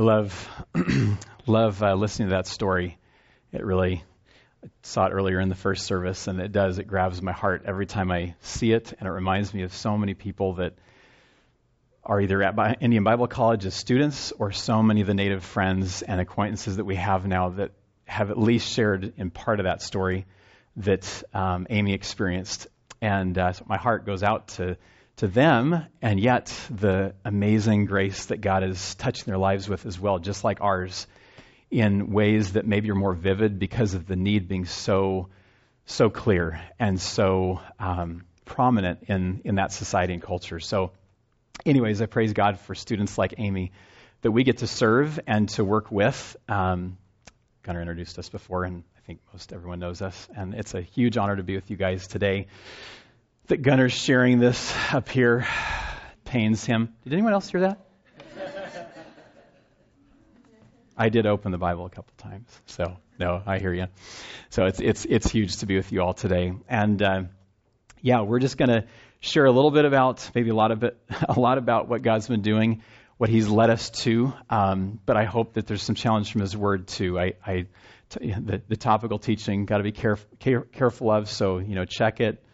I love love uh, listening to that story. It really I saw it earlier in the first service, and it does. It grabs my heart every time I see it, and it reminds me of so many people that are either at Indian Bible College as students or so many of the native friends and acquaintances that we have now that have at least shared in part of that story that um, Amy experienced. And uh, so my heart goes out to, to them, and yet the amazing grace that God is touching their lives with as well, just like ours, in ways that maybe are more vivid because of the need being so, so clear and so um, prominent in, in that society and culture. So anyways, I praise God for students like Amy that we get to serve and to work with. Um, Gunnar introduced us before, and I think most everyone knows us. And it's a huge honor to be with you guys today. That Gunnar's sharing this up here pains him. Did anyone else hear that? I did open the Bible a couple times, so no, I hear you. So it's it's it's huge to be with you all today, and uh, yeah, we're just gonna share a little bit about, maybe a lot of it, a lot about what God's been doing, what He's led us to. Um, but I hope that there's some challenge from His Word too. I, I the, the topical teaching got to be caref- care, careful of. So you know, check it.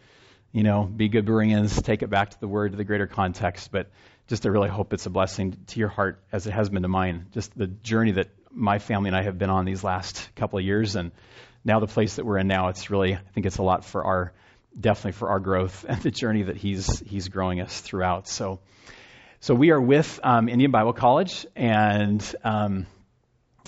You know, be good Bereans, take it back to the Word, to the greater context. But just I really hope it's a blessing to your heart as it has been to mine. Just the journey that my family and I have been on these last couple of years, and now the place that we're in now. It's really, I think, it's a lot for our definitely for our growth and the journey that he's he's growing us throughout. So, so we are with um, Indian Bible College, and um,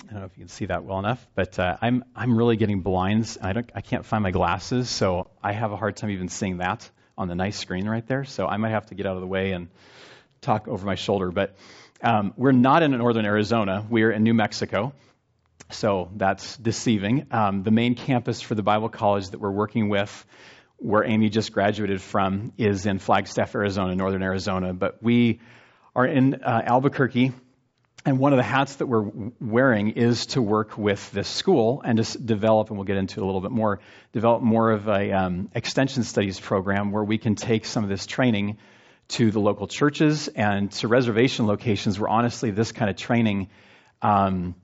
I don't know if you can see that well enough, but uh, I'm I'm really getting blinds. I don't I can't find my glasses, so I have a hard time even seeing that on the nice screen right there. So I might have to get out of the way and talk over my shoulder. But um, we're not in northern Arizona. We're in New Mexico. So that's deceiving. Um, the main campus for the Bible college that we're working with where Amy just graduated from is in Flagstaff, Arizona, northern Arizona. But we are in uh, Albuquerque, and one of the hats that we're wearing is to work with this school and to develop, and we'll get into a little bit more, develop more of a um, extension studies program where we can take some of this training to the local churches and to reservation locations where honestly this kind of training, um,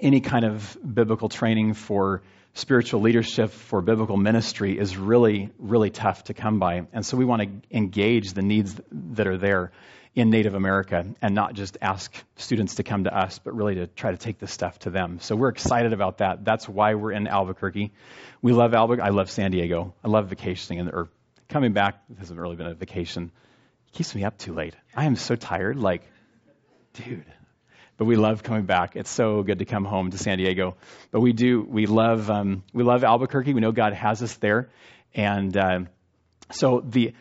any kind of biblical training for spiritual leadership for biblical ministry is really, really tough to come by. And so we want to engage the needs that are there in Native America and not just ask students to come to us, but really to try to take this stuff to them. So we're excited about that. That's why we're in Albuquerque. We love Albuquerque. I love San Diego. I love vacationing or coming back. This hasn't really been a vacation. It keeps me up too late. I am so tired. Like, dude, but we love coming back. It's so good to come home to San Diego. But we do, we love, um, we love Albuquerque. We know God has us there. And uh, so the,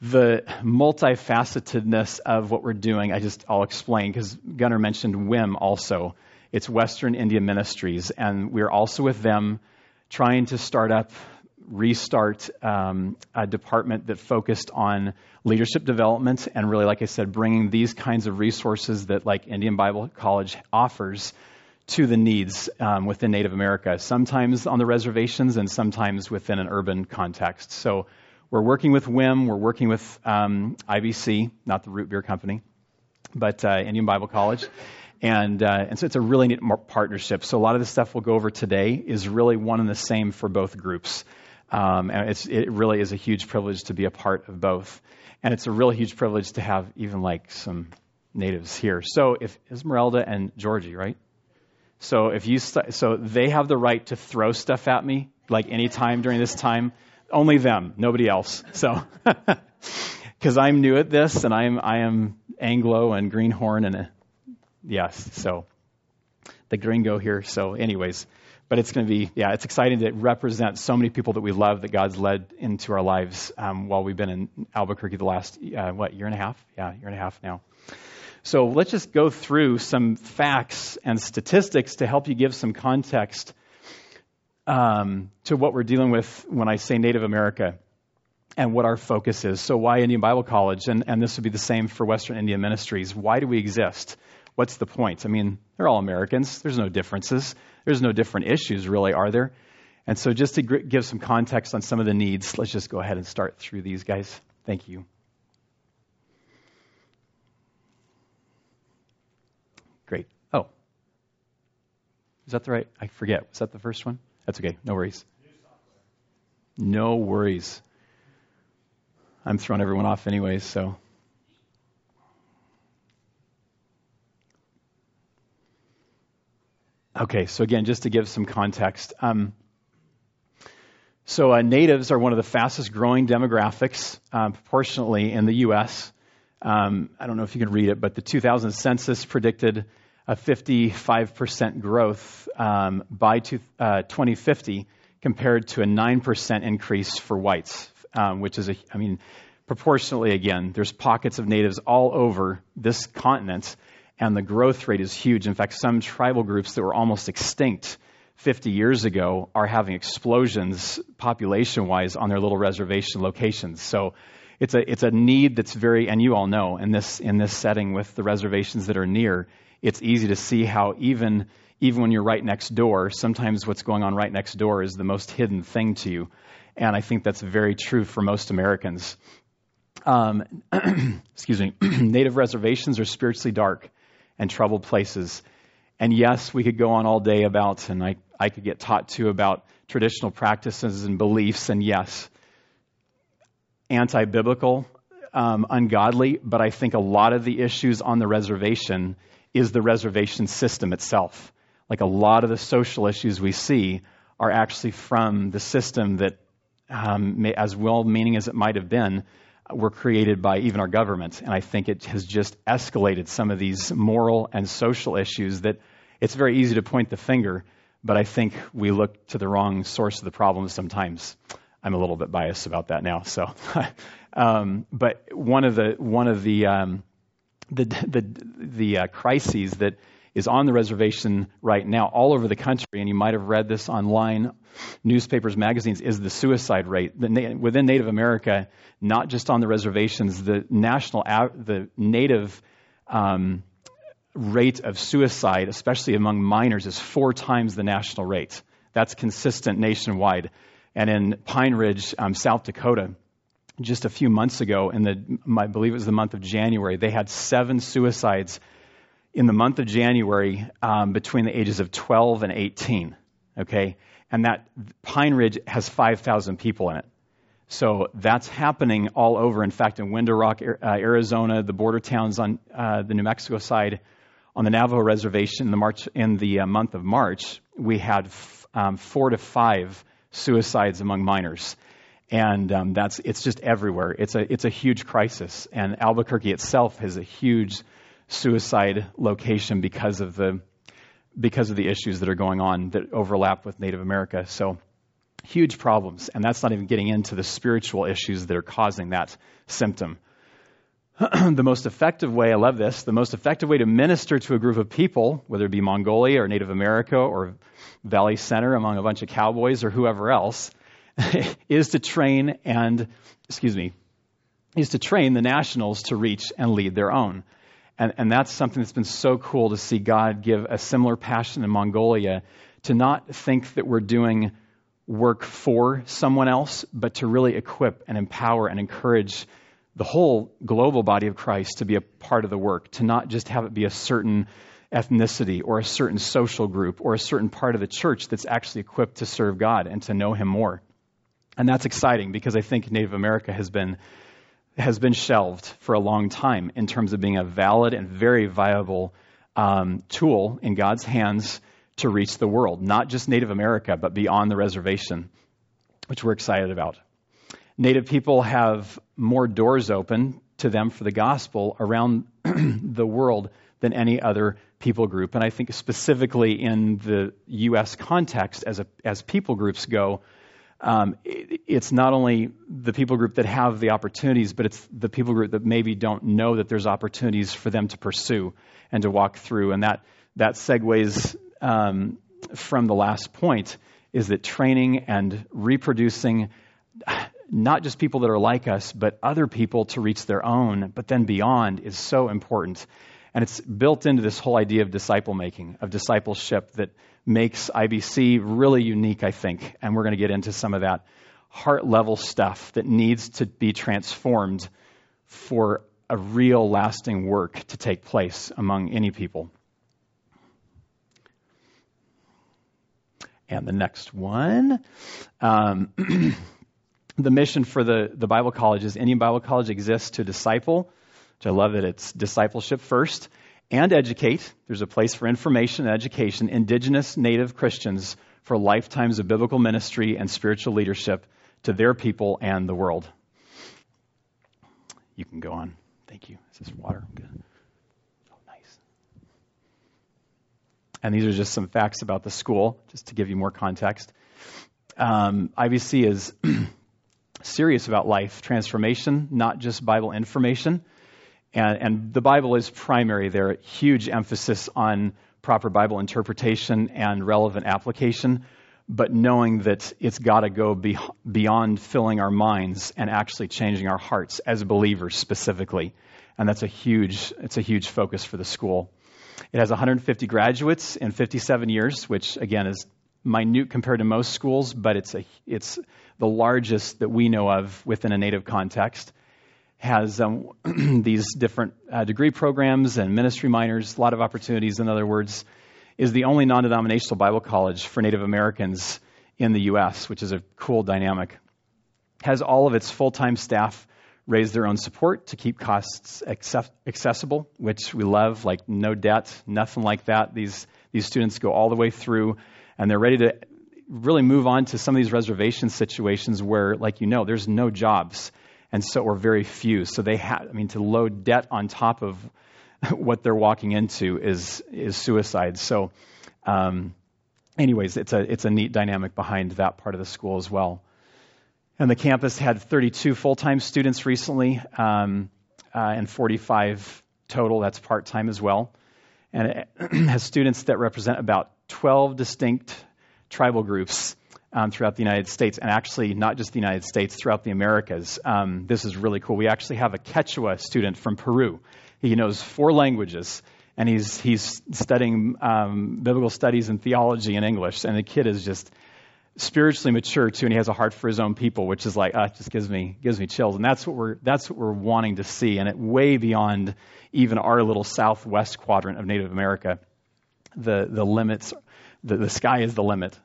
the multifacetedness of what we're doing, I just, I'll explain because Gunnar mentioned WIM also. It's Western Indian Ministries. And we're also with them trying to start up restart um, a department that focused on leadership development and really, like I said, bringing these kinds of resources that like Indian Bible College offers to the needs um, within Native America, sometimes on the reservations and sometimes within an urban context. So we're working with WIM, we're working with um, IBC, not the root beer company, but uh, Indian Bible College. And, uh, and so it's a really neat partnership. So a lot of the stuff we'll go over today is really one and the same for both groups. Um, and it really is a huge privilege to be a part of both. And it's a really huge privilege to have even like some natives here. So if Esmeralda and Georgie, right? So if you st- so they have the right to throw stuff at me like any time during this time. Only them, nobody else. So because I'm new at this and I'm I am Anglo and Greenhorn and uh, yes, so the gringo here. So anyways, but it's going to be, yeah, it's exciting to represent so many people that we love that God's led into our lives um, while we've been in Albuquerque the last, uh, what, year and a half? Yeah, year and a half now. So let's just go through some facts and statistics to help you give some context um, to what we're dealing with when I say Native America and what our focus is. So, why Indian Bible College? And, and this would be the same for Western Indian Ministries. Why do we exist? What's the point? I mean, they're all Americans, there's no differences. There's no different issues, really, are there? And so, just to give some context on some of the needs, let's just go ahead and start through these guys. Thank you. Great. Oh, Is that the right? I forget. Was that the first one? That's okay. No worries. No worries. I'm throwing everyone off anyways, so. Okay, so again, just to give some context. Um, so uh, natives are one of the fastest growing demographics uh, proportionately in the U.S. Um, I don't know if you can read it, but the 2000 census predicted a 55% growth um, by two, uh, 2050 compared to a 9% increase for whites, um, which is, a, I mean, proportionately again, there's pockets of natives all over this continent, and the growth rate is huge. In fact, some tribal groups that were almost extinct 50 years ago are having explosions population wise on their little reservation locations. So it's a, it's a need that's very, and you all know in this, in this setting with the reservations that are near, it's easy to see how even, even when you're right next door, sometimes what's going on right next door is the most hidden thing to you. And I think that's very true for most Americans. Um, excuse me, native reservations are spiritually dark and troubled places. And yes, we could go on all day about, and I, I could get taught to about traditional practices and beliefs, and yes, anti biblical, um, ungodly, but I think a lot of the issues on the reservation is the reservation system itself. Like a lot of the social issues we see are actually from the system that, um, may, as well meaning as it might have been, were created by even our government. And I think it has just escalated some of these moral and social issues that it's very easy to point the finger, but I think we look to the wrong source of the problem sometimes. I'm a little bit biased about that now. So, um, but one of the one of the um, the the, the uh, crises that is on the reservation right now all over the country, and you might have read this online, newspapers, magazines, is the suicide rate the, within Native America, not just on the reservations. The national, the native um, rate of suicide, especially among minors, is four times the national rate. That's consistent nationwide. And in Pine Ridge, um, South Dakota, just a few months ago, in the I believe it was the month of January, they had seven suicides in the month of January um, between the ages of 12 and 18. Okay, and that Pine Ridge has 5,000 people in it. So that's happening all over. In fact, in Window Rock, uh, Arizona, the border towns on uh, the New Mexico side, on the Navajo reservation in the, March, in the uh, month of March, we had f- um, four to five suicides among minors. And um, that's, it's just everywhere. It's a, it's a huge crisis. And Albuquerque itself has a huge suicide location because of the, because of the issues that are going on that overlap with Native America. So huge problems. And that's not even getting into the spiritual issues that are causing that symptom. the most effective way, I love this, the most effective way to minister to a group of people, whether it be Mongolia or Native America or Valley Center among a bunch of cowboys or whoever else, is to train and, excuse me, is to train the nationals to reach and lead their own. And, and that's something that's been so cool to see God give a similar passion in Mongolia to not think that we're doing work for someone else, but to really equip and empower and encourage the whole global body of Christ to be a part of the work, to not just have it be a certain ethnicity or a certain social group or a certain part of the church that's actually equipped to serve God and to know Him more. And that's exciting because I think Native America has been has been shelved for a long time in terms of being a valid and very viable um, tool in God's hands to reach the world, not just Native America, but beyond the reservation, which we're excited about. Native people have more doors open to them for the gospel around the world than any other people group. And I think specifically in the U.S. context, as, a, as people groups go, um, it, it's not only the people group that have the opportunities, but it's the people group that maybe don't know that there's opportunities for them to pursue and to walk through. And that, that segues um, from the last point is that training and reproducing not just people that are like us, but other people to reach their own, but then beyond is so important. And it's built into this whole idea of disciple making, of discipleship that makes IBC really unique, I think. And we're going to get into some of that heart level stuff that needs to be transformed for a real lasting work to take place among any people. And the next one. Um, the mission for the, the Bible college is Indian Bible College exists to disciple, which I love that it's discipleship first, and educate. There's a place for information and education, indigenous native Christians for lifetimes of biblical ministry and spiritual leadership to their people and the world. You can go on. Thank you. Is this water? Good. Oh, nice. And these are just some facts about the school, just to give you more context. Um, IBC is serious about life transformation, not just Bible information. And, and the Bible is primary there, huge emphasis on proper Bible interpretation and relevant application, but knowing that it's got to go be, beyond filling our minds and actually changing our hearts as believers specifically. And that's a huge, it's a huge focus for the school. It has 150 graduates in 57 years, which again is minute compared to most schools, but it's, a, it's the largest that we know of within a native context. Has um, these different uh, degree programs and ministry minors, a lot of opportunities, in other words, is the only non denominational Bible college for Native Americans in the U.S., which is a cool dynamic. Has all of its full time staff raise their own support to keep costs accessible, which we love, like no debt, nothing like that. These, these students go all the way through and they're ready to really move on to some of these reservation situations where, like you know, there's no jobs, and so or very few. So they have, I mean, to load debt on top of what they're walking into is is suicide. So, um, anyways, it's a it's a neat dynamic behind that part of the school as well. And the campus had 32 full-time students recently, um, uh, and 45 total. That's part-time as well, and it has students that represent about 12 distinct tribal groups um, throughout the United States, and actually not just the United States, throughout the Americas. Um, this is really cool. We actually have a Quechua student from Peru. He knows four languages, and he's he's studying um, biblical studies and theology in English. And the kid is just spiritually mature too, and he has a heart for his own people, which is like, uh, just gives me gives me chills. And that's what we're that's what we're wanting to see, and it way beyond even our little southwest quadrant of Native America the, the limits, the, the sky is the limit.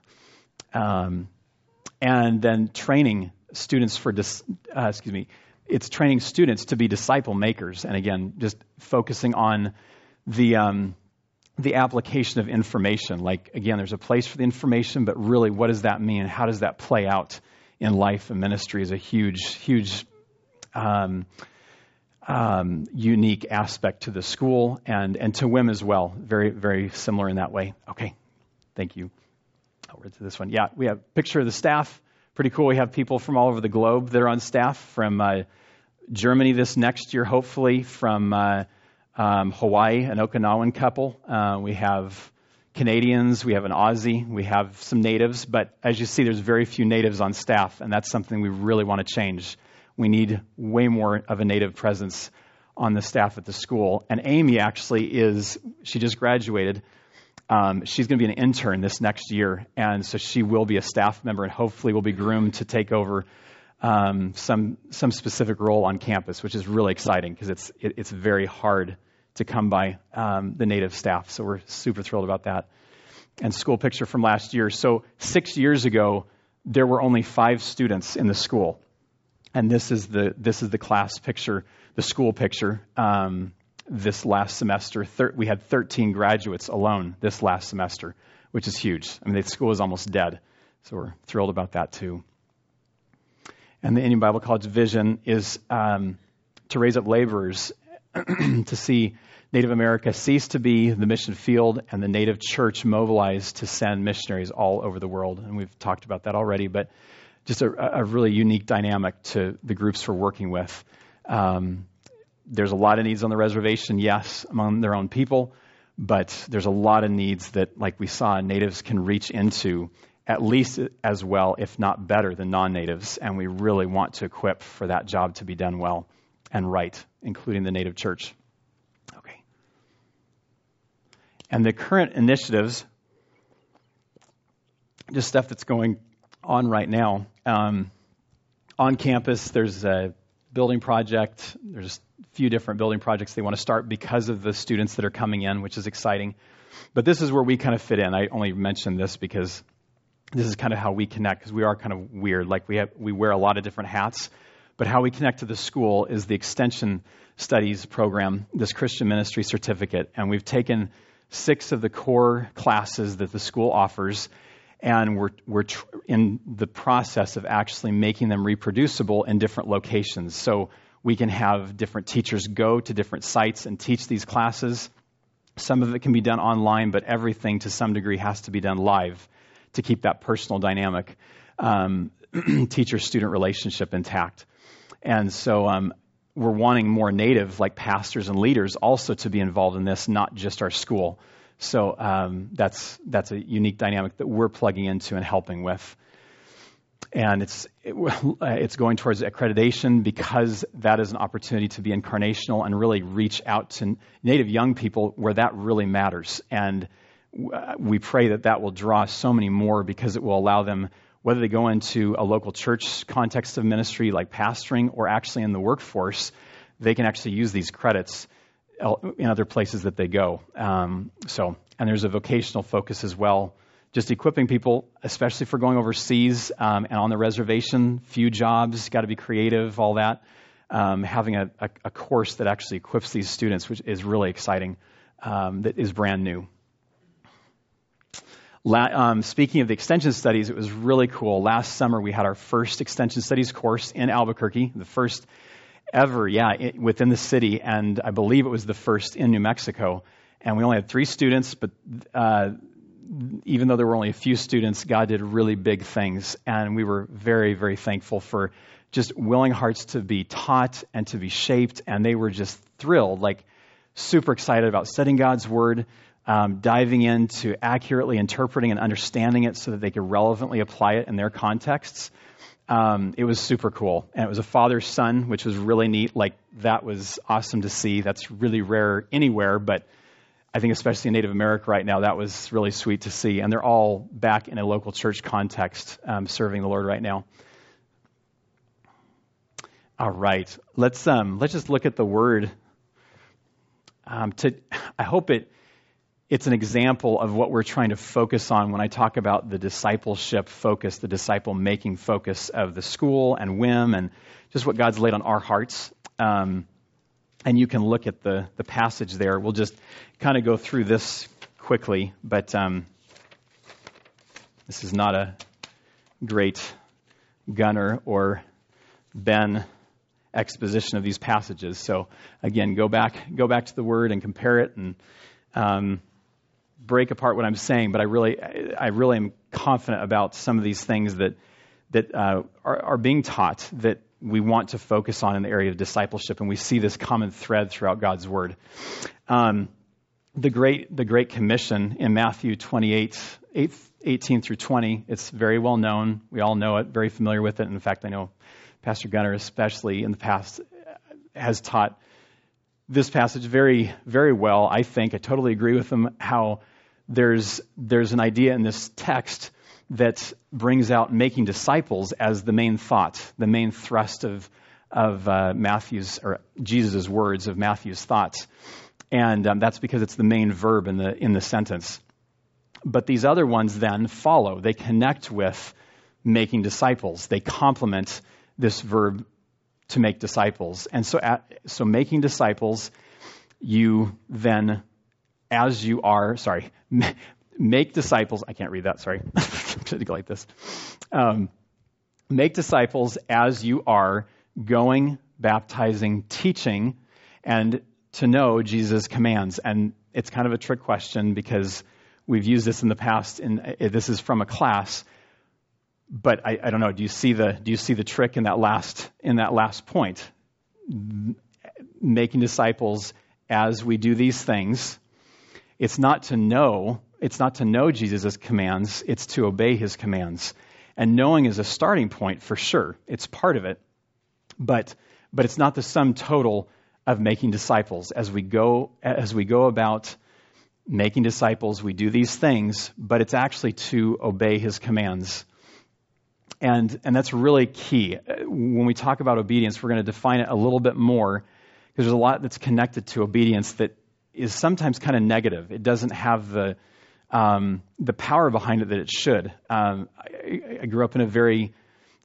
Um, and then training students for, dis, uh, excuse me, it's training students to be disciple makers. And again, just focusing on the, um, the application of information. Like, again, there's a place for the information, but really, what does that mean? How does that play out in life and ministry is a huge, huge um, um, unique aspect to the school and, and to WIM as well. Very, very similar in that way. Okay, thank you. Over to this one. Yeah, we have a picture of the staff. Pretty cool. We have people from all over the globe that are on staff from uh, Germany this next year, hopefully, from uh, um, Hawaii, an Okinawan couple. Uh, we have Canadians, we have an Aussie, we have some natives, but as you see, there's very few natives on staff, and that's something we really want to change we need way more of a native presence on the staff at the school. And Amy actually is, she just graduated. Um, she's going to be an intern this next year, and so she will be a staff member and hopefully will be groomed to take over um, some some specific role on campus, which is really exciting because it's it, it's very hard to come by um, the native staff. So we're super thrilled about that. And school picture from last year. So six years ago, there were only five students in the school. And this is the this is the class picture, the school picture. Um, this last semester, thir- we had 13 graduates alone this last semester, which is huge. I mean, the school is almost dead, so we're thrilled about that too. And the Indian Bible College vision is um, to raise up laborers to see Native America cease to be the mission field and the Native church mobilized to send missionaries all over the world. And we've talked about that already, but just a, a really unique dynamic to the groups we're working with. Um, there's a lot of needs on the reservation, yes, among their own people, but there's a lot of needs that, like we saw, natives can reach into at least as well, if not better, than non natives. And we really want to equip for that job to be done well and right, including the native church. Okay. And the current initiatives, just stuff that's going on right now. Um, on campus, there's a building project. There's a few different building projects they want to start because of the students that are coming in, which is exciting. But this is where we kind of fit in. I only mention this because this is kind of how we connect because we are kind of weird. Like we have, we wear a lot of different hats, but how we connect to the school is the extension studies program, this Christian ministry certificate, and we've taken six of the core classes that the school offers, and we're we're tr- in the process of actually making them reproducible in different locations. So we can have different teachers go to different sites and teach these classes. Some of it can be done online, but everything to some degree has to be done live to keep that personal dynamic um, teacher student relationship intact. And so um, we're wanting more native, like pastors and leaders, also to be involved in this, not just our school. So um, that's that's a unique dynamic that we're plugging into and helping with. And it's it, it's going towards accreditation because that is an opportunity to be incarnational and really reach out to native young people where that really matters. And we pray that that will draw so many more because it will allow them, whether they go into a local church context of ministry like pastoring or actually in the workforce, they can actually use these credits in other places that they go. Um, so, and there's a vocational focus as well, just equipping people, especially for going overseas um, and on the reservation, few jobs, got to be creative, all that. Um, having a, a, a, course that actually equips these students, which is really exciting, um, that is brand new. La- um, speaking of the extension studies, it was really cool. Last summer, we had our first extension studies course in Albuquerque, the first ever, yeah, it, within the city, and I believe it was the first in New Mexico. And we only had three students, but uh, even though there were only a few students, God did really big things, and we were very, very thankful for just willing hearts to be taught and to be shaped, and they were just thrilled, like super excited about studying God's Word, um, diving into accurately interpreting and understanding it so that they could relevantly apply it in their contexts. Um, it was super cool. And it was a father son, which was really neat. Like, that was awesome to see. That's really rare anywhere, but I think, especially in Native America right now, that was really sweet to see. And they're all back in a local church context um, serving the Lord right now. All right, let's um, let's just look at the word. Um, to, I hope it it's an example of what we're trying to focus on when I talk about the discipleship focus, the disciple making focus of the school and WIM and just what God's laid on our hearts. Um, and you can look at the, the passage there. We'll just kind of go through this quickly, but um, this is not a great Gunner or Ben exposition of these passages. So again, go back go back to the Word and compare it and um, break apart what I'm saying, but I really, I really am confident about some of these things that that uh, are, are, being taught that we want to focus on in the area of discipleship, and we see this common thread throughout God's Word. Um, the great, the Great Commission in Matthew 28, 8, 18 through 20, it's very well known. We all know it, very familiar with it. In fact, I know Pastor Gunner, especially in the past, has taught this passage very, very well. I think I totally agree with him how there's, there's an idea in this text that brings out making disciples as the main thought, the main thrust of, of uh, Matthew's, or Jesus' words of Matthew's thoughts. And um, that's because it's the main verb in the, in the sentence. But these other ones then follow. They connect with making disciples. They complement this verb to make disciples. And so, at, so making disciples, you then as you are, sorry, make disciples. I can't read that, sorry. should go like this. Um, make disciples as you are going, baptizing, teaching, and to know Jesus' commands. And it's kind of a trick question because we've used this in the past, and uh, this is from a class. But I, I don't know. Do you see the Do you see the trick in that last in that last point? Making disciples as we do these things it's not to know, it's not to know Jesus' commands, it's to obey his commands. And knowing is a starting point for sure. It's part of it. But but it's not the sum total of making disciples. As we go as we go about making disciples, we do these things, but it's actually to obey his commands. And, and that's really key. When we talk about obedience, we're going to define it a little bit more because there's a lot that's connected to obedience that is sometimes kind of negative. It doesn't have the um, the power behind it that it should. Um, I, I, grew up in a very,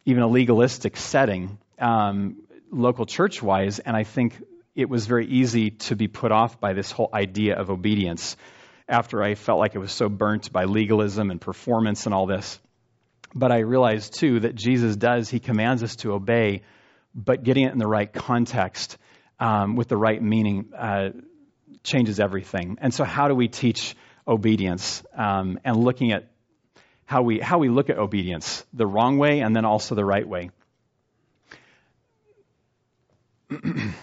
even a legalistic setting, um, local church wise, and I think it was very easy to be put off by this whole idea of obedience after I felt like it was so burnt by legalism and performance and all this. But I realized too that Jesus does, he commands us to obey, but getting it in the right context um, with the right meaning uh, changes everything. And so, how do we teach obedience um, and looking at how we, how we look at obedience, the wrong way and then also the right way? I'm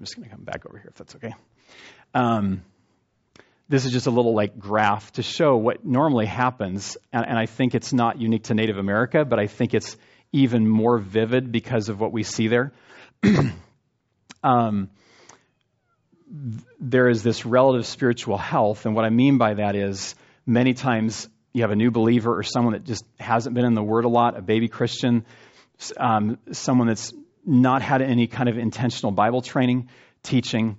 just going to come back over here if that's okay. Um, this is just a little like graph to show what normally happens, and, and I think it's not unique to Native America, but I think it's even more vivid because of what we see there. um, there is this relative spiritual health, and what I mean by that is many times you have a new believer or someone that just hasn't been in the Word a lot, a baby Christian, um, someone that's not had any kind of intentional Bible training, teaching.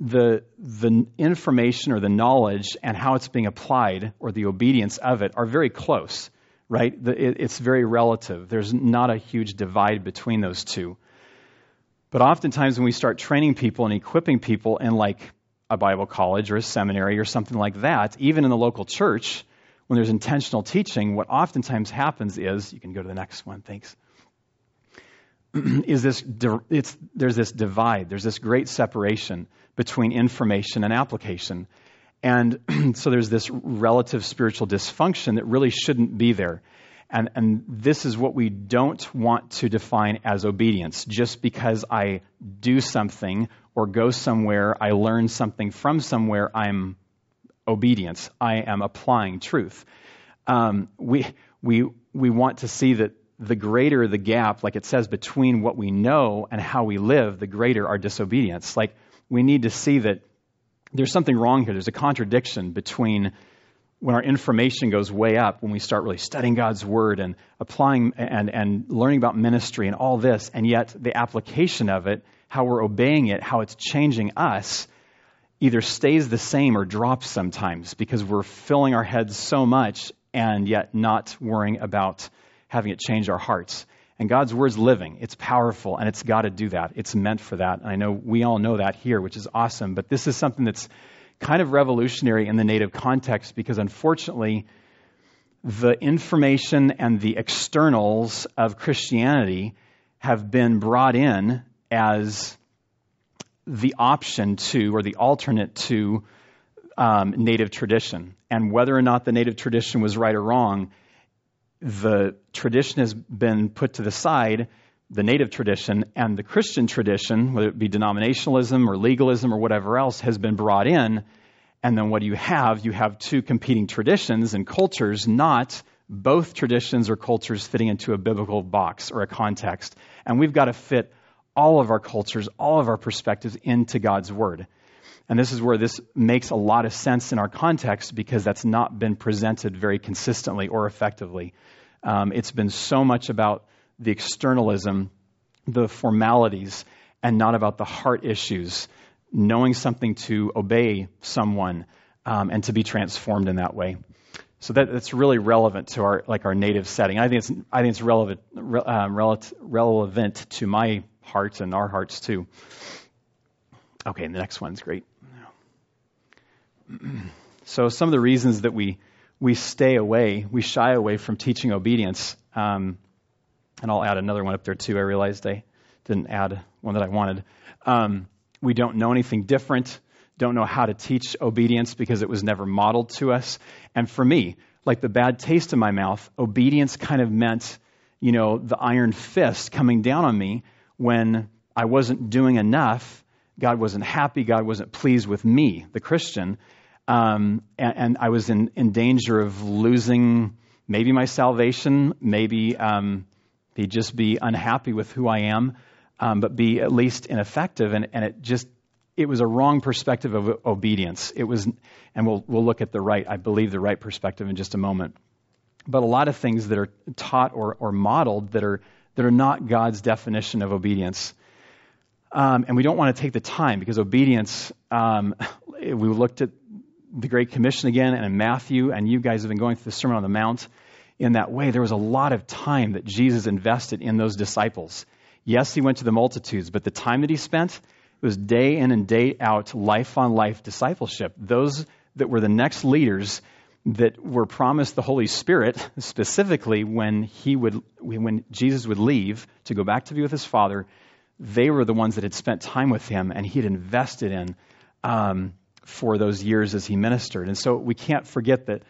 The, the information or the knowledge and how it's being applied or the obedience of it are very close, right? The, it, it's very relative. There's not a huge divide between those two. But oftentimes, when we start training people and equipping people in like a Bible college or a seminary or something like that, even in the local church, when there's intentional teaching, what oftentimes happens is you can go to the next one, thanks. is this it's, there's this divide, there's this great separation between information and application. And so there's this relative spiritual dysfunction that really shouldn't be there. And, and this is what we don't want to define as obedience. Just because I do something or go somewhere, I learn something from somewhere, I'm obedience. I am applying truth. Um, we, we, we want to see that the greater the gap, like it says, between what we know and how we live, the greater our disobedience. Like we need to see that there's something wrong here. There's a contradiction between when our information goes way up, when we start really studying God's word and applying and, and learning about ministry and all this, and yet the application of it, how we're obeying it, how it's changing us, either stays the same or drops sometimes because we're filling our heads so much and yet not worrying about having it change our hearts. And God's word's living. It's powerful, and it's got to do that. It's meant for that. And I know we all know that here, which is awesome. But this is something that's kind of revolutionary in the native context because unfortunately, the information and the externals of Christianity have been brought in as the option to or the alternate to um, native tradition. And whether or not the native tradition was right or wrong, the tradition has been put to the side, the native tradition, and the Christian tradition, whether it be denominationalism or legalism or whatever else, has been brought in. And then what do you have? You have two competing traditions and cultures, not both traditions or cultures fitting into a biblical box or a context. And we've got to fit all of our cultures, all of our perspectives into God's Word. And this is where this makes a lot of sense in our context because that's not been presented very consistently or effectively. Um, it's been so much about the externalism, the formalities, and not about the heart issues, knowing something to obey someone um, and to be transformed in that way. So that, that's really relevant to our like our native setting. I think it's I think it's relevant um, relevant to my heart and our hearts too. Okay, and the next one's great. So some of the reasons that we we stay away, we shy away from teaching obedience. Um, and I'll add another one up there too. I realized I didn't add one that I wanted. Um, we don't know anything different, don't know how to teach obedience because it was never modeled to us. And for me, like the bad taste in my mouth, obedience kind of meant, you know, the iron fist coming down on me when I wasn't doing enough. God wasn't happy. God wasn't pleased with me, the Christian. Um, and, and, I was in, in danger of losing maybe my salvation, maybe um, be just be unhappy with who I am, um, but be at least ineffective. And, and it just it was a wrong perspective of obedience. It was, and we'll we'll look at the right, I believe, the right perspective in just a moment. But a lot of things that are taught or, or modeled that are that are not God's definition of obedience. Um, and we don't want to take the time because obedience, um, we looked at the Great Commission again and in Matthew, and you guys have been going through the Sermon on the Mount in that way, there was a lot of time that Jesus invested in those disciples. Yes, he went to the multitudes, but the time that he spent was day in and day out, life on life discipleship. Those that were the next leaders that were promised the Holy Spirit, specifically when he would, when Jesus would leave to go back to be with his Father, they were the ones that had spent time with him and he had invested in um, for those years as he ministered. And so we can't forget that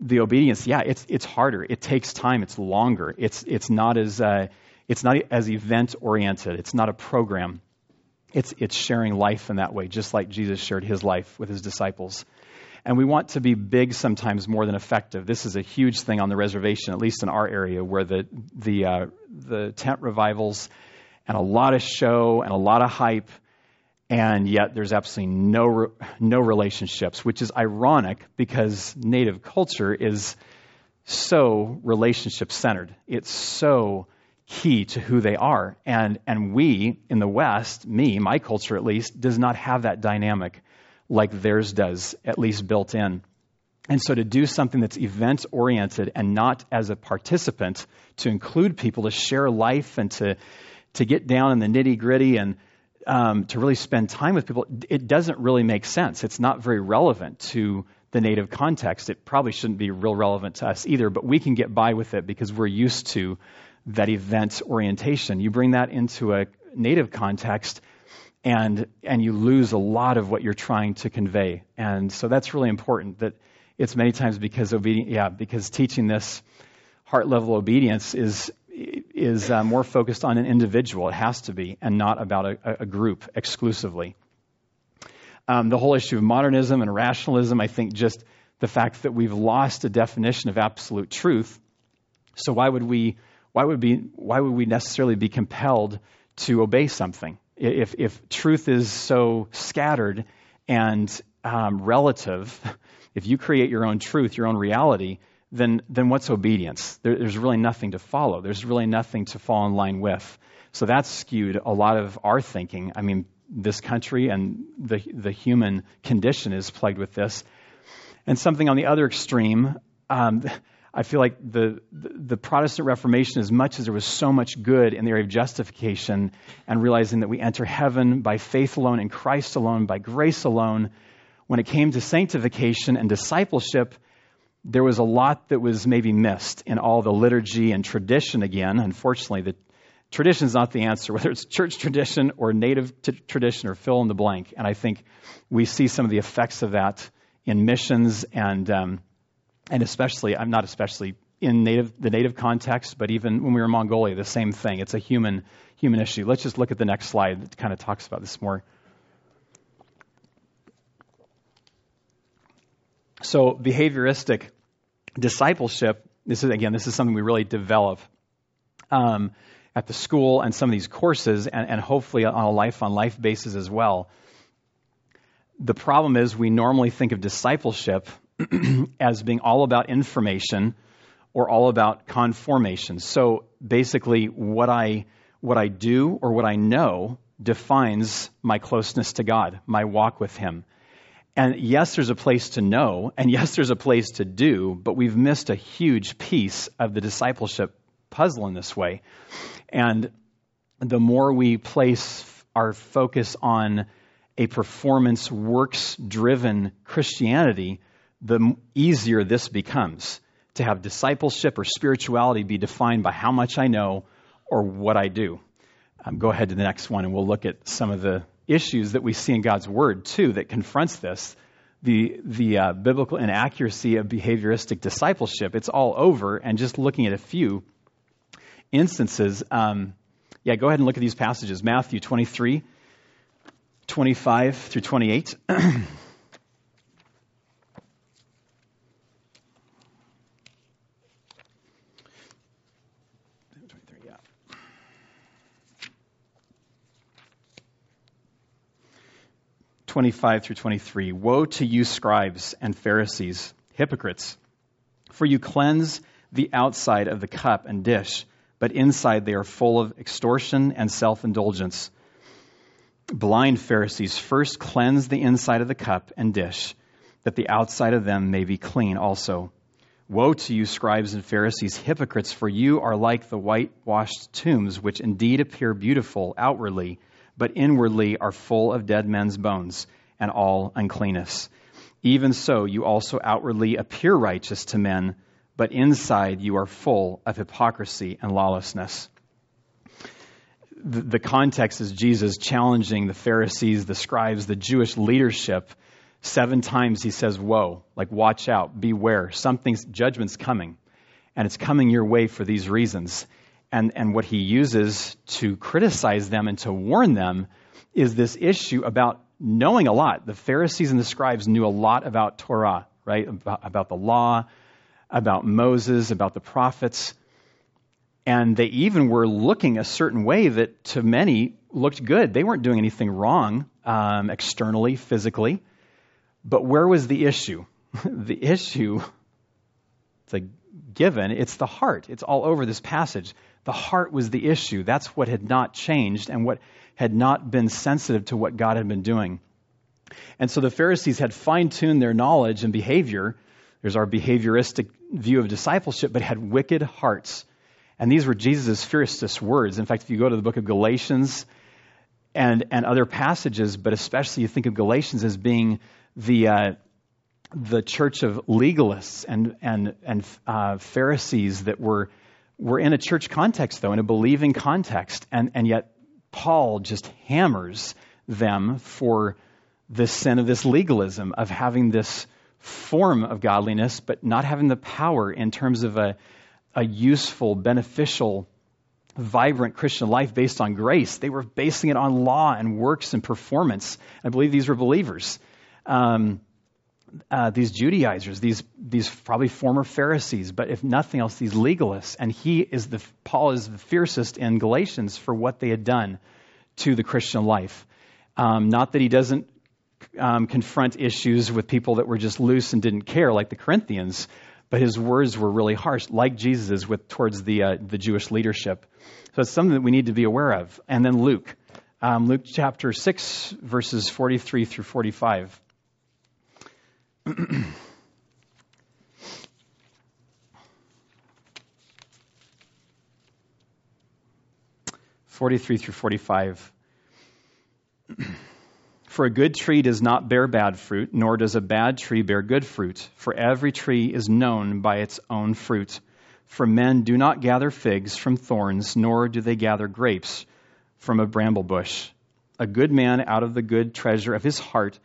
the obedience, yeah, it's it's harder. It takes time. It's longer. It's it's not as uh, it's not as event oriented. It's not a program. It's it's sharing life in that way, just like Jesus shared his life with his disciples. And we want to be big sometimes more than effective. This is a huge thing on the reservation, at least in our area, where the, the, uh, the tent revivals and a lot of show and a lot of hype, and yet there's absolutely no, no relationships, which is ironic because native culture is so relationship centered. It's so key to who they are. And, and we in the West, me, my culture at least, does not have that dynamic like theirs does, at least built in. And so to do something that's event oriented and not as a participant, to include people, to share life and to, to get down in the nitty gritty and um, to really spend time with people, it doesn't really make sense. It's not very relevant to the native context. It probably shouldn't be real relevant to us either, but we can get by with it because we're used to that event orientation. You bring that into a native context, and and you lose a lot of what you're trying to convey. And so that's really important. That it's many times because obedience, yeah, because teaching this heart level obedience is is uh, more focused on an individual. It has to be, and not about a, a group exclusively. Um, the whole issue of modernism and rationalism, I think, just the fact that we've lost a definition of absolute truth. So why would we? Why would be? Why would we necessarily be compelled to obey something? if, if truth is so scattered and um, relative, if you create your own truth, your own reality, then, then what's obedience? There, there's really nothing to follow. There's really nothing to fall in line with. So that's skewed a lot of our thinking. I mean, this country and the, the human condition is plagued with this. And something on the other extreme, um, I feel like the, the, Protestant Reformation, as much as there was so much good in the area of justification and realizing that we enter heaven by faith alone, in Christ alone, by grace alone, when it came to sanctification and discipleship, there was a lot that was maybe missed in all the liturgy and tradition again. Unfortunately, the tradition is not the answer, whether it's church tradition or native t- tradition or fill in the blank. And I think we see some of the effects of that in missions and. Um, and especially, I'm not especially in native, the native context, but even when we were in Mongolia, the same thing. It's a human, human issue. Let's just look at the next slide that kind of talks about this more. So, behavioristic discipleship, this is, again, this is something we really develop um, at the school and some of these courses, and, and hopefully on a life on life basis as well. The problem is we normally think of discipleship as being all about information or all about conformation. So basically, what I, what I do or what I know defines my closeness to God, my walk with Him. And yes, there's a place to know, and yes, there's a place to do, but we've missed a huge piece of the discipleship puzzle in this way. And the more we place our focus on a performance, works driven Christianity, the easier this becomes to have discipleship or spirituality be defined by how much I know or what I do. Um, go ahead to the next one, and we'll look at some of the issues that we see in God's Word, too, that confronts this. The, the uh, biblical inaccuracy of behavioristic discipleship. It's all over, and just looking at a few instances. Um, yeah, go ahead and look at these passages Matthew 23, 25 through 28. 25 through 23 Woe to you, scribes and Pharisees, hypocrites! For you cleanse the outside of the cup and dish, but inside they are full of extortion and self indulgence. Blind Pharisees, first cleanse the inside of the cup and dish, that the outside of them may be clean also. Woe to you, scribes and Pharisees, hypocrites, for you are like the whitewashed tombs, which indeed appear beautiful outwardly, but inwardly are full of dead men's bones and all uncleanness. Even so, you also outwardly appear righteous to men, but inside you are full of hypocrisy and lawlessness. The context is Jesus challenging the Pharisees, the scribes, the Jewish leadership Seven times he says, Woe, like watch out, beware. Something's judgment's coming. And it's coming your way for these reasons. And, and what he uses to criticize them and to warn them is this issue about knowing a lot. The Pharisees and the scribes knew a lot about Torah, right? About, about the law, about Moses, about the prophets. And they even were looking a certain way that to many looked good. They weren't doing anything wrong um, externally, physically. But where was the issue? the issue, it's a given, it's the heart. It's all over this passage. The heart was the issue. That's what had not changed and what had not been sensitive to what God had been doing. And so the Pharisees had fine tuned their knowledge and behavior. There's our behavioristic view of discipleship, but had wicked hearts. And these were Jesus' fiercest words. In fact, if you go to the book of Galatians and, and other passages, but especially you think of Galatians as being the, uh, the church of legalists and, and, and uh, Pharisees that were, were in a church context, though, in a believing context. And, and yet, Paul just hammers them for the sin of this legalism, of having this form of godliness, but not having the power in terms of a, a useful, beneficial, vibrant Christian life based on grace. They were basing it on law and works and performance. I believe these were believers um, uh, these Judaizers, these these probably former Pharisees, but if nothing else, these legalists. And he is the Paul is the fiercest in Galatians for what they had done to the Christian life. Um, not that he doesn't um, confront issues with people that were just loose and didn't care, like the Corinthians, but his words were really harsh, like Jesus's with towards the uh, the Jewish leadership. So it's something that we need to be aware of. And then Luke, um, Luke chapter six, verses forty three through forty five. 43 through 45. For a good tree does not bear bad fruit, nor does a bad tree bear good fruit. For every tree is known by its own fruit. For men do not gather figs from thorns, nor do they gather grapes from a bramble bush. A good man out of the good treasure of his heart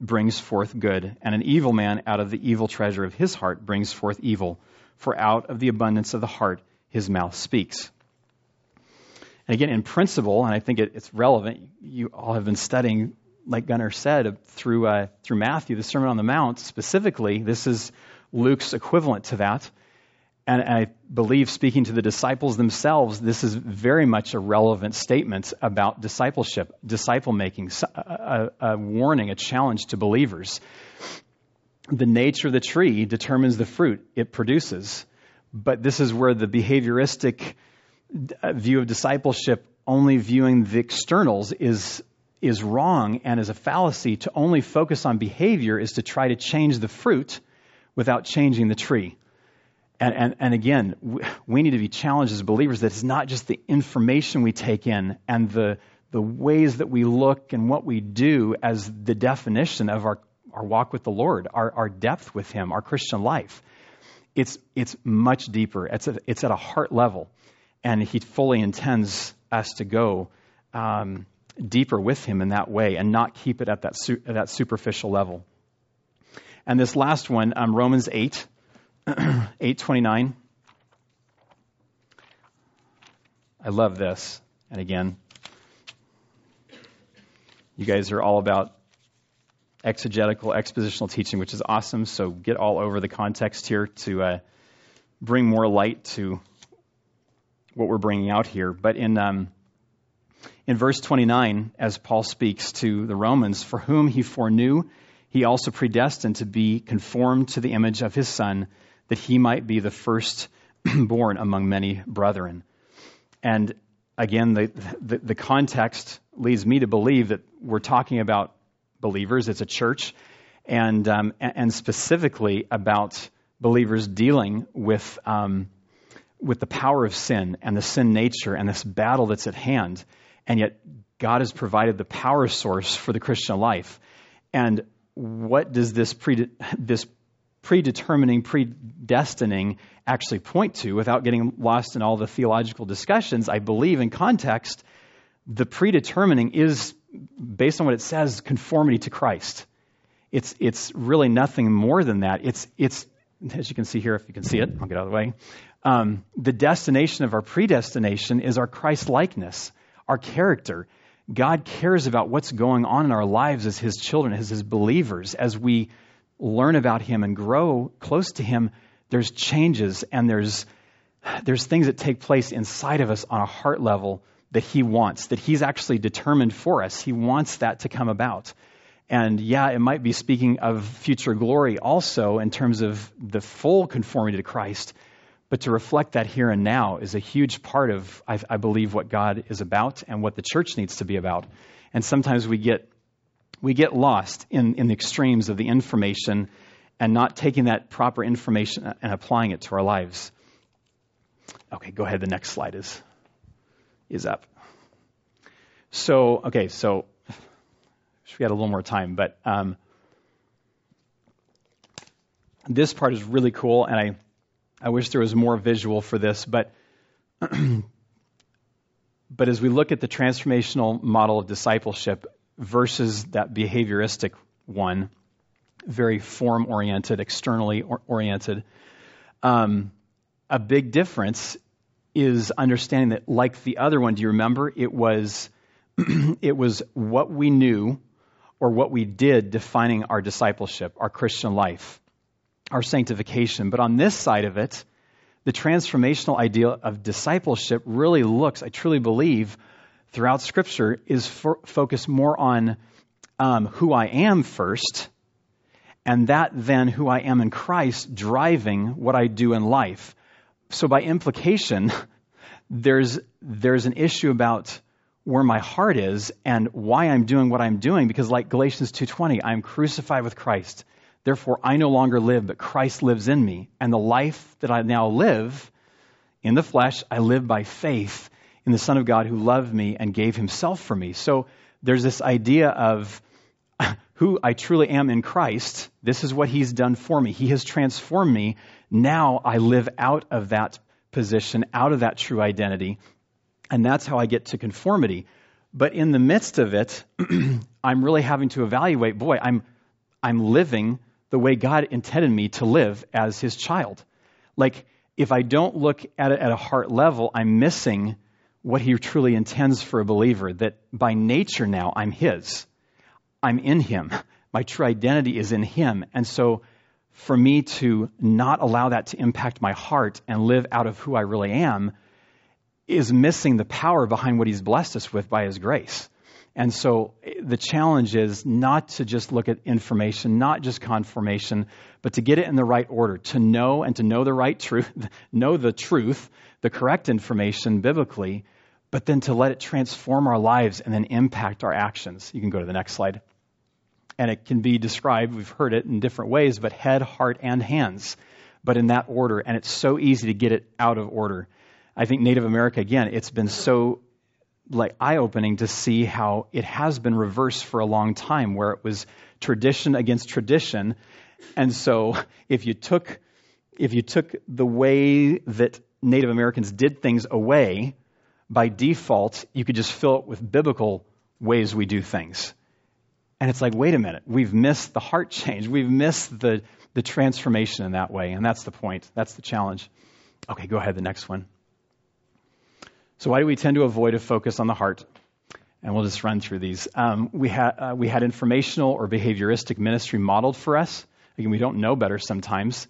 brings forth good, and an evil man out of the evil treasure of his heart brings forth evil. For out of the abundance of the heart his mouth speaks. And again, in principle, and I think it, it's relevant, you all have been studying, like Gunnar said, through, uh, through Matthew, the Sermon on the Mount specifically. This is Luke's equivalent to that. And I believe, speaking to the disciples themselves, this is very much a relevant statement about discipleship, disciple making, a, a, warning, a challenge to believers. The nature of the tree determines the fruit it produces. But this is where the behavioristic uh, view of discipleship, only viewing the externals, is, is wrong and is a fallacy. To only focus on behavior is to try to change the fruit without changing the tree. And, and, and again, we need to be challenged as believers that it's not just the information we take in and the, the ways that we look and what we do as the definition of our, our walk with the Lord, our, our depth with Him, our Christian life. It's, it's much deeper, it's, a, it's at a heart level. And He fully intends us to go um, deeper with Him in that way and not keep it at that, su- at that superficial level. And this last one, um, Romans 8. 829. I love this. And again, you guys are all about exegetical, expositional teaching, which is awesome. So get all over the context here to uh, bring more light to what we're bringing out here. But in um, in verse 29, as Paul speaks to the Romans, for whom he foreknew, he also predestined to be conformed to the image of his Son that he might be the firstborn among many brethren. And again, the, the, the, context leads me to believe that we're talking about believers, it's a church, and, um, and specifically about believers dealing with, um, with the power of sin and the sin nature and this battle that's at hand. And yet, God has provided the power source for the Christian life. And what does this, pre- this predetermining, predestining actually point to without getting lost in all the theological discussions? I believe in context, the predetermining is, based on what it says, conformity to Christ. It's, it's really nothing more than that. It's, it's, as you can see here, if you can see it, I'll get out of the way. Um, the destination of our predestination is our Christ likeness, our character. God cares about what's going on in our lives as His children, as His believers. As we learn about Him and grow close to Him, there's changes and there's, there's things that take place inside of us on a heart level that He wants, that He's actually determined for us. He wants that to come about. And yeah, it might be speaking of future glory also in terms of the full conformity to Christ. But to reflect that here and now is a huge part of, I, I, believe, what God is about and what the church needs to be about. And sometimes we get, we get lost in, in the extremes of the information and not taking that proper information and applying it to our lives. Okay, go ahead. The next slide is, is up. So, okay, so we had a little more time, but um, this part is really cool, and I, I wish there was more visual for this, but but as we look at the transformational model of discipleship versus that behavioristic one, very form oriented, externally oriented, um, a big difference is understanding that, like the other one, do you remember? It was it was what we knew or what we did defining our discipleship, our Christian life, our sanctification. But on this side of it, the transformational idea of discipleship really looks, I truly believe, throughout Scripture, is focused more on um, who I am first, and that then who I am in Christ driving what I do in life. So by implication, there's, there's an issue about where my heart is and why I'm doing what I'm doing because like Galatians 2:20 I'm crucified with Christ therefore I no longer live but Christ lives in me and the life that I now live in the flesh I live by faith in the son of God who loved me and gave himself for me so there's this idea of who I truly am in Christ this is what he's done for me he has transformed me now I live out of that position out of that true identity and that's how I get to conformity. But in the midst of it, I'm really having to evaluate boy, I'm, I'm living the way God intended me to live as his child. Like, if I don't look at it at a heart level, I'm missing what he truly intends for a believer that by nature now I'm his. I'm in him. My true identity is in him. And so, for me to not allow that to impact my heart and live out of who I really am, is missing the power behind what he's blessed us with by his grace. And so eh, the challenge is not to just look at information, not just confirmation, but to get it in the right order, to know and to know the right truth, know the truth, the correct information biblically, but then to let it transform our lives and then impact our actions. You can go to the next slide. And it can be described, we've heard it in different ways, but head, heart, and hands, but in that order. And it's so easy to get it out of order. I think Native America, again, it's been so like eye-opening to see how it has been reversed for a long time, where it was tradition against tradition. And so if you took if you took the way that Native Americans did things away, by default, you could just fill it with biblical ways we do things. And it's like, wait a minute, we've missed the heart change. We've missed the, the transformation in that way. And that's the point. That's the challenge. Okay, go ahead, the next one. So, why do we tend to avoid a focus on the heart? And we'll just run through these. Um, we, ha- uh, we had informational or behavioristic ministry modeled for us. Again, we don't know better sometimes.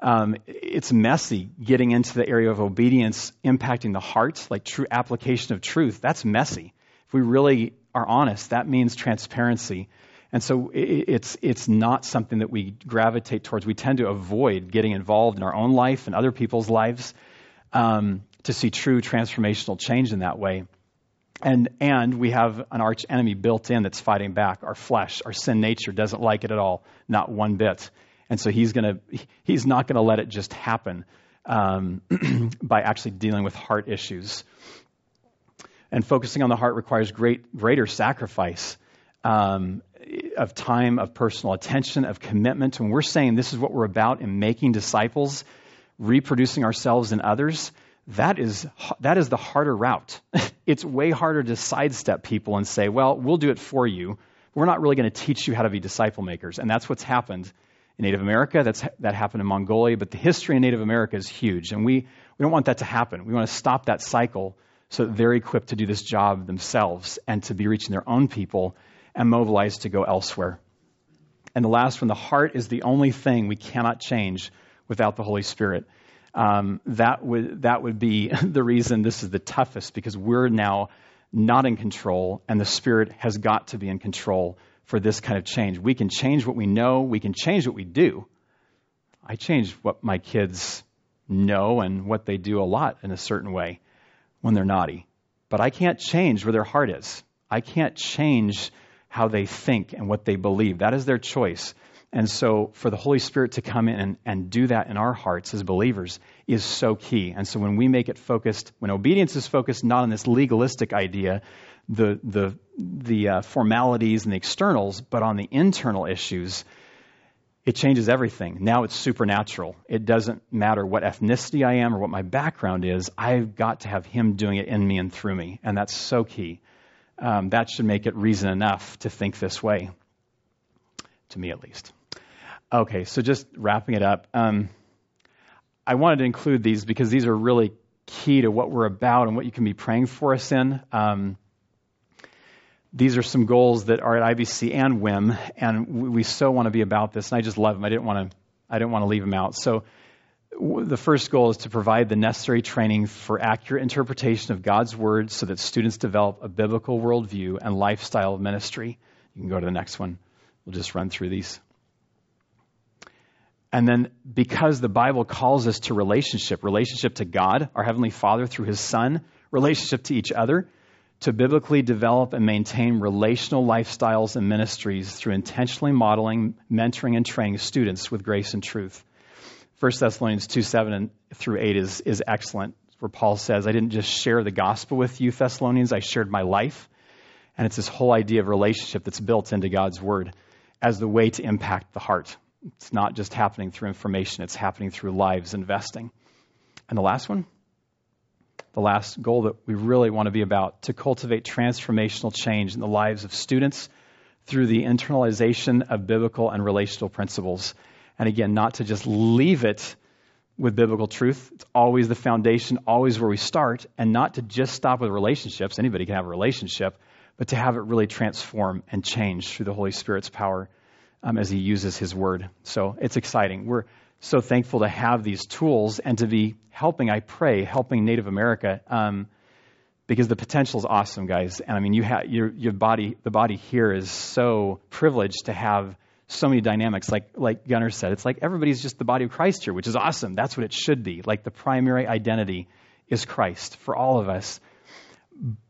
Um, it's messy getting into the area of obedience impacting the heart, like true application of truth. That's messy. If we really are honest, that means transparency. And so it's, it's not something that we gravitate towards. We tend to avoid getting involved in our own life and other people's lives. Um, to see true transformational change in that way. And, and we have an arch enemy built in that's fighting back. Our flesh, our sin nature doesn't like it at all, not one bit. And so he's, gonna, he's not going to let it just happen um, by actually dealing with heart issues. And focusing on the heart requires great, greater sacrifice um, of time, of personal attention, of commitment. When we're saying this is what we're about in making disciples, reproducing ourselves in others, that is, that is the harder route. it's way harder to sidestep people and say, well, we'll do it for you. We're not really going to teach you how to be disciple makers. And that's what's happened in Native America. That's, that happened in Mongolia. But the history in Native America is huge. And we, we don't want that to happen. We want to stop that cycle so that they're equipped to do this job themselves and to be reaching their own people and mobilized to go elsewhere. And the last one, the heart is the only thing we cannot change without the Holy Spirit. Um, that would that would be the reason this is the toughest because we're now not in control, and the Spirit has got to be in control for this kind of change. We can change what we know, we can change what we do. I change what my kids know and what they do a lot in a certain way when they're naughty, but I can't change where their heart is. I can't change how they think and what they believe. That is their choice. And so, for the Holy Spirit to come in and, and do that in our hearts as believers is so key. And so, when we make it focused, when obedience is focused not on this legalistic idea, the, the, the uh, formalities and the externals, but on the internal issues, it changes everything. Now it's supernatural. It doesn't matter what ethnicity I am or what my background is. I've got to have Him doing it in me and through me. And that's so key um, that should make it reason enough to think this way, to me at least. Okay, so just wrapping it up. Um, I wanted to include these because these are really key to what we're about and what you can be praying for us in. Um, these are some goals that are at IBC and WIM, and we, so want to be about this. And I just love them. I didn't want to. I didn't want to leave them out. So the first goal is to provide the necessary training for accurate interpretation of God's Word so that students develop a biblical worldview and lifestyle of ministry. You can go to the next one. We'll just run through these. And then, because the Bible calls us to relationship, relationship to God, our Heavenly Father through His Son, relationship to each other, to biblically develop and maintain relational lifestyles and ministries through intentionally modeling, mentoring, and training students with grace and truth. 1 Thessalonians 2 7 through 8 is, is excellent, where Paul says, I didn't just share the gospel with you, Thessalonians, I shared my life. And it's this whole idea of relationship that's built into God's word as the way to impact the heart. It's not just happening through information, it's happening through lives investing. And the last one, the last goal that we really want to be about to cultivate transformational change in the lives of students through the internalization of biblical and relational principles and again, not to just leave it with biblical truth. It's always the foundation, always where we start, and not to just stop with relationships. Anybody can have a relationship, but to have it really transform and change through the Holy Spirit's power um, as He uses His Word. So it's exciting. We're so thankful to have these tools and to be helping, I pray, helping Native America. Um, because the potential is awesome, guys. And I mean, you have your, your body, the body here is so privileged to have so many dynamics. Like, like Gunnar said, it's like everybody's just the body of Christ here, which is awesome. That's what it should be. Like the primary identity is Christ for all of us.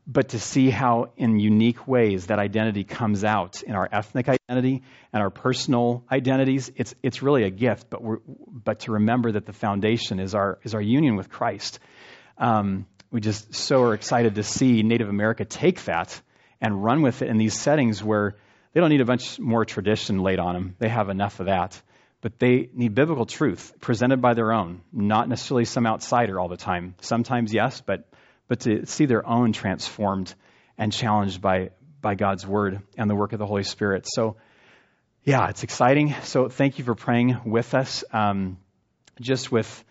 But to see how, in unique ways, that identity comes out in our ethnic identity and our personal identities, it's, it's really a gift. But, we're, but to remember that the foundation is our, is our union with Christ. Um, we just so are excited to see Native America take that and run with it in these settings where they don't need a bunch more tradition laid on them. They have enough of that. But they need biblical truth presented by their own, not necessarily some outsider all the time. Sometimes, yes, but, but to see their own transformed and challenged by, by God's word and the work of the Holy Spirit. So, yeah, it's exciting. So, thank you for praying with us. Um, just with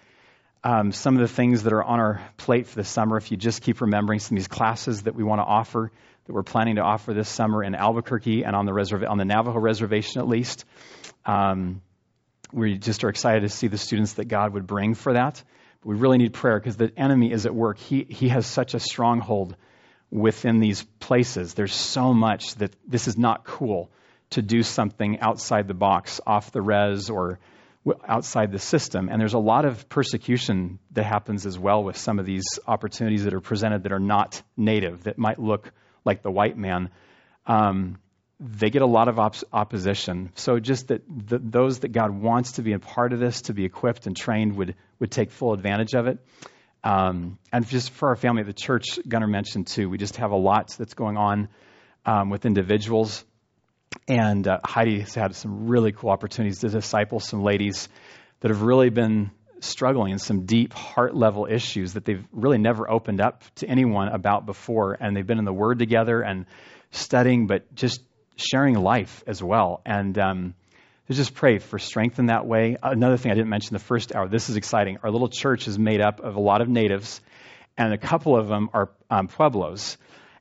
um, some of the things that are on our plate for the summer, if you just keep remembering some of these classes that we want to offer that we're planning to offer this summer in Albuquerque and on the, reserva- on the Navajo reservation at least. Um, we just are excited to see the students that God would bring for that. We really need prayer because the enemy is at work. He, he has such a stronghold within these places. There's so much that this is not cool to do something outside the box, off the res, or outside the system. And there's a lot of persecution that happens as well with some of these opportunities that are presented that are not native, that might look like the white man. Um, they get a lot of op- opposition. So just that the, those that God wants to be a part of this, to be equipped and trained, would would take full advantage of it. Um, and just for our family, the church, Gunnar mentioned too, we just have a lot that's going on um, with individuals. And uh, Heidi has had some really cool opportunities to disciple some ladies that have really been struggling in some deep heart level issues that they've really never opened up to anyone about before. And they've been in the Word together and studying, but just sharing life as well. And um, just pray for strength in that way. Another thing I didn't mention the first hour, this is exciting. Our little church is made up of a lot of natives, and a couple of them are um, Pueblos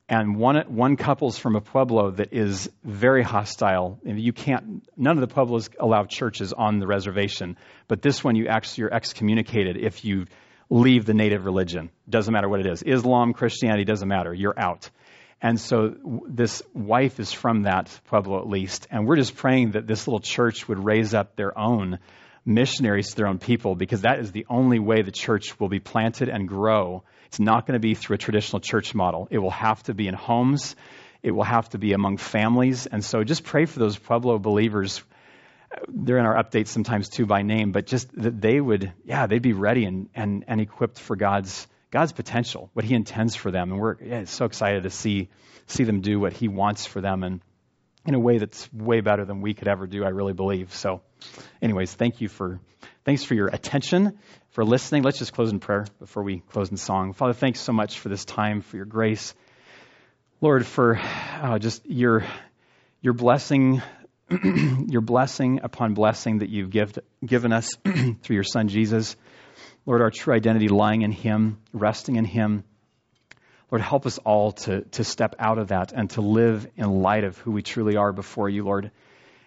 and one one couple's from a pueblo that is very hostile. You can't. None of the pueblos allow churches on the reservation, but this one you actually you're excommunicated if you leave the native religion. Doesn't matter what it is. Islam, Christianity doesn't matter. You're out. And so this wife is from that pueblo at least, and we're just praying that this little church would raise up their own missionaries to their own people because that is the only way the church will be planted and grow it's not going to be through a traditional church model. It will have to be in homes. It will have to be among families. And so just pray for those Pueblo believers. They're in our updates sometimes too by name, but just that they would, yeah, they'd be ready and, and, and equipped for God's God's potential, what He intends for them. And we're yeah, so excited to see see them do what He wants for them and in a way that's way better than we could ever do, I really believe. So anyways, thank you for thanks for your attention for listening. Let's just close in prayer before we close in song. Father, thanks so much for this time, for your grace. Lord, for uh, just your, your blessing, your blessing upon blessing that you've give, given us through your Son Jesus. Lord, our true identity lying in Him, resting in Him. Lord, help us all to, to step out of that and to live in light of who we truly are before you, Lord.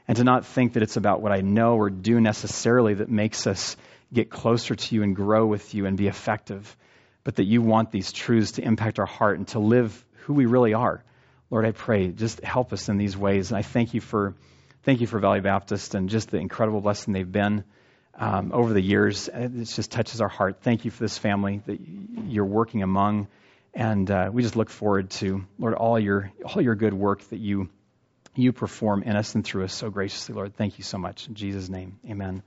And to not think that it's about what I know or do necessarily that makes us get closer to you and grow with you and be effective, but that you want these truths to impact our heart and to live who we really are. Lord, I pray, just help us in these ways. And I thank you for, thank you for Valley Baptist and just the incredible blessing they've been um, over the years. It just touches our heart. Thank you for this family that you're working among. And uh, we just look forward to, Lord, all your, all your good work that you, you perform in us and through us so graciously, Lord. Thank you so much. In Jesus' name, amen.